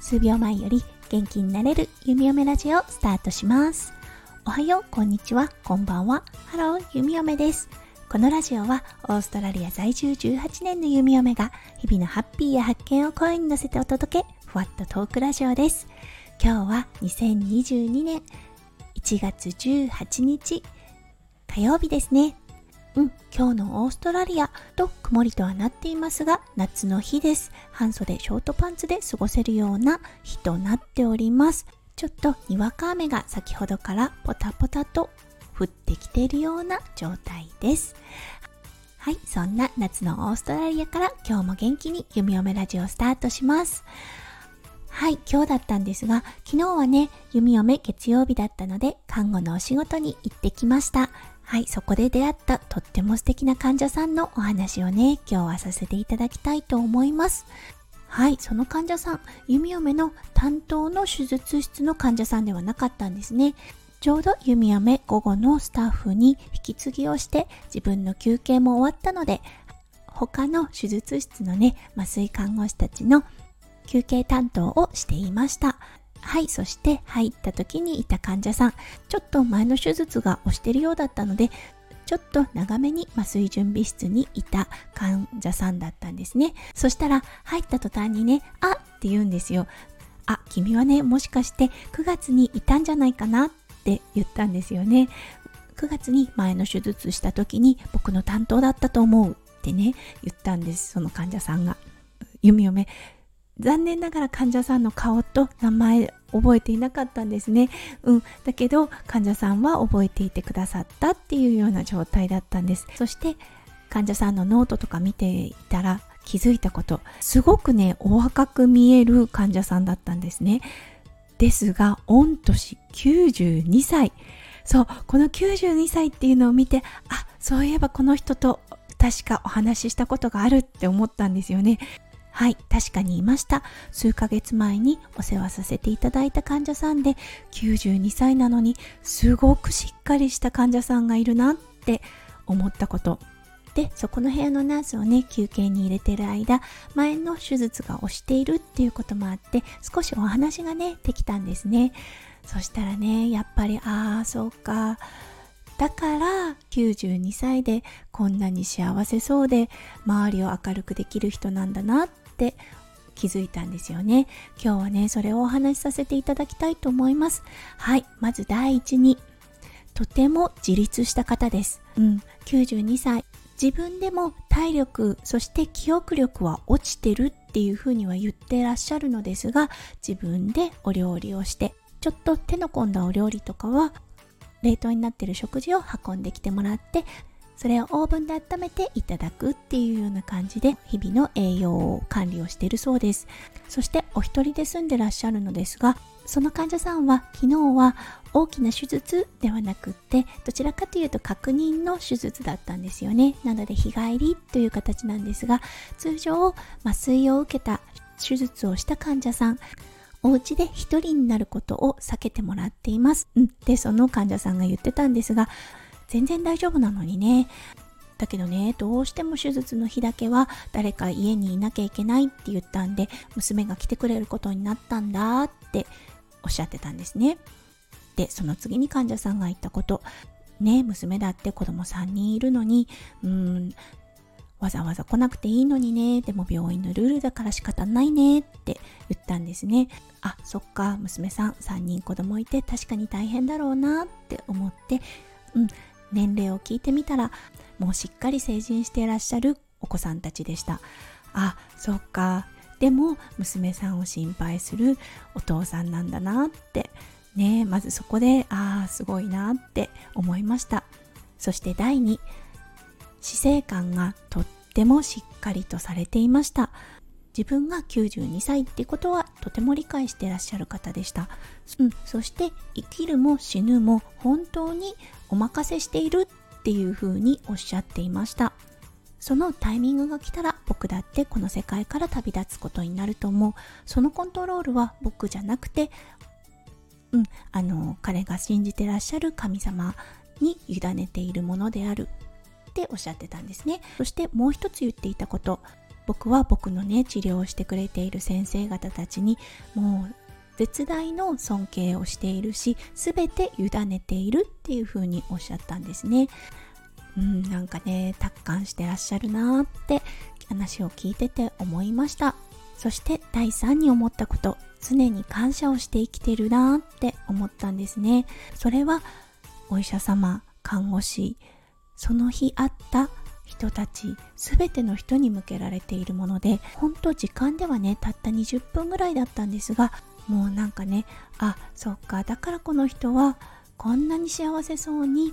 数秒前より元気になれる弓嫁ラジオスタートします。おはようこんにちはこんばんは。ハロー弓嫁です。このラジオはオーストラリア在住18年の弓嫁が日々のハッピーや発見を声に乗せてお届けふわっとトークラジオです。今日は2022年1月18日火曜日ですね、今日のオーストラリアと曇りとはなっていますが、夏の日です。半袖ショートパンツで過ごせるような日となっております。ちょっとにわか雨が先ほどからポタポタと降ってきているような状態です。はい、そんな夏のオーストラリアから今日も元気に弓嫁ラジオスタートします。はい、今日だったんですが、昨日はね、弓嫁月曜日だったので、看護のお仕事に行ってきました。はい、そこで出会ったとっても素敵な患者さんのお話をね、今日はさせていただきたいと思います。はい、その患者さん、弓嫁の担当の手術室の患者さんではなかったんですね。ちょうど弓嫁午後のスタッフに引き継ぎをして自分の休憩も終わったので他の手術室のね麻酔看護師たちの休憩担当をしていましたはい、そして入った時にいた患者さん、ちょっと前の手術が押してるようだったので、ちょっと長めに麻酔準備室にいた患者さんだったんですね。そしたら入った途端にね、あって言うんですよ。あ、君はね、もしかして9月にいたんじゃないかなって言ったんですよね。9月に前の手術した時に僕の担当だったと思うってね、言ったんです、その患者さんが。弓嫁、残念ながら患者さんの顔と名前覚えていなかったんですね。うん。だけど患者さんは覚えていてくださったっていうような状態だったんです。そして患者さんのノートとか見ていたら気づいたこと。すごくね、お若く見える患者さんだったんですね。ですが、御年92歳。そう、この92歳っていうのを見て、あ、そういえばこの人と確かお話ししたことがあるって思ったんですよね。はい、確かにいました。数ヶ月前にお世話させていただいた患者さんで、92歳なのに、すごくしっかりした患者さんがいるなって思ったこと。で、そこの部屋のナースをね、休憩に入れてる間、前の手術が押しているっていうこともあって、少しお話がね、できたんですね。そしたらね、やっぱり、ああ、そうか。だから92歳でこんなに幸せそうで周りを明るくできる人なんだなっって気づいたんですよね。今日はね、それをお話しさせていただきたいと思います。はい、まず第一に、とても自立した方です。うん、92歳。自分でも体力、そして記憶力は落ちてるっていうふうには言ってらっしゃるのですが、自分でお料理をして、ちょっと手の込んだお料理とかは、冷凍になってる食事を運んできてもらって、それをオーブンで温めていただくっていうような感じで日々の栄養を管理をしているそうです。そしてお一人で住んでらっしゃるのですがその患者さんは昨日は大きな手術ではなくってどちらかというと確認の手術だったんですよね。なので日帰りという形なんですが通常麻酔を受けた手術をした患者さんお家で一人になることを避けてもらっています。うん、で、その患者さんが言ってたんですが、全然大丈夫なのにね。だけどねどうしても手術の日だけは誰か家にいなきゃいけないって言ったんで娘が来てくれることになったんだっておっしゃってたんですね。でその次に患者さんが言ったこと。ね娘だって子供3人いるのにうんわざわざ来なくていいのにねでも病院のルールだから仕方ないねって言ったんですね。あそっか娘さん3人子供いて確かに大変だろうなって思ってうん年齢を聞いてみたらもうしっかり成人していらっしゃるお子さんたちでした。あそっか。でも娘さんを心配するお父さんなんだなって。ねまずそこでああすごいなって思いました。そして第2死生観がとってもしっかりとされていました。自分が92歳ってことはとても理解してらっしゃる方でした、うん、そして生きるも死ぬも本当にお任せしているっていうふうにおっしゃっていました。そのタイミングが来たら僕だってこの世界から旅立つことになると思う。そのコントロールは僕じゃなくてうんあの彼が信じてらっしゃる神様に委ねているものであるっておっしゃってたんですね。そしてもう一つ言っていたこと。僕は僕のね治療をしてくれている先生方たちにもう絶大の尊敬をしているし全て委ねているっていうふうにおっしゃったんですね。うんなんかね達観してらっしゃるなーって話を聞いてて思いました。そして第3に思ったこと常に感謝をして生きてるなーって思ったんですね。それはお医者様看護師その日あった人たち全ての人に向けられているもので本当時間ではねたった20分ぐらいだったんですがもうなんかねあそっかだからこの人はこんなに幸せそうに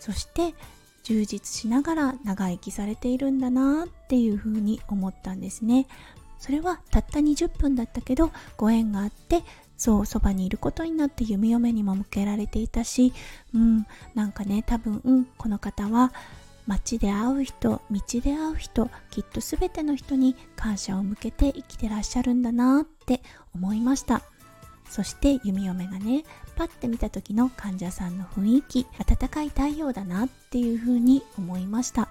そして充実しながら長生きされているんだなっていうふうに思ったんですね。それはたった20分だったけどご縁があってそうそばにいることになって弓嫁にも向けられていたしうんなんかね多分、うん、この方は街で会う人道で会う人きっと全ての人に感謝を向けて生きてらっしゃるんだなって思いました。そして弓嫁がねパッて見た時の患者さんの雰囲気温かい太陽だなっていう風に思いました。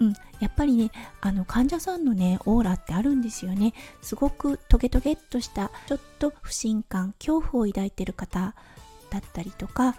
うん、やっぱりねあの患者さんのねオーラってあるんですよね。すごくトゲトゲっとしたちょっと不信感恐怖を抱いてる方だったりとか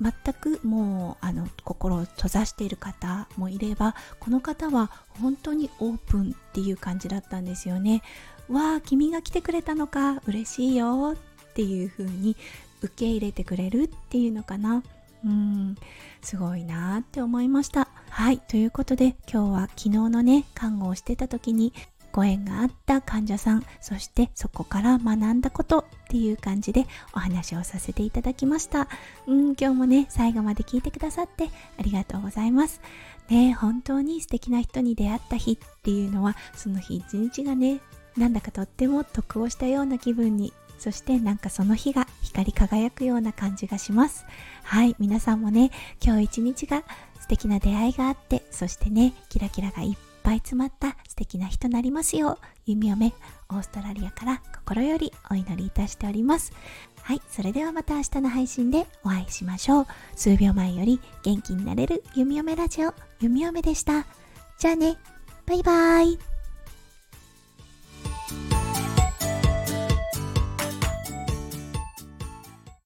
全くもうあの心を閉ざしている方もいればこの方は本当にオープンっていう感じだったんですよね。わあ君が来てくれたのか嬉しいよっていう風に受け入れてくれるっていうのかな。うんすごいなって思いました。はいということで今日は昨日のね看護をしてた時にご縁があった患者さんそしてそこから学んだことっていう感じでお話をさせていただきました。うん今日もね最後まで聞いてくださってありがとうございます。ね本当に素敵な人に出会った日っていうのはその日一日がねなんだかとっても得をしたような気分にそしてなんかその日が光り輝くような感じがします。はい皆さんもね今日一日が素敵な出会いがあってそしてねキラキラがいっぱい詰まった素敵な日となりますよ。う弓嫁オーストラリアから心よりお祈りいたしております。はいそれではまた明日の配信でお会いしましょう。数秒前より元気になれる弓嫁ラジオ弓嫁でした。じゃあね。バイバーイ。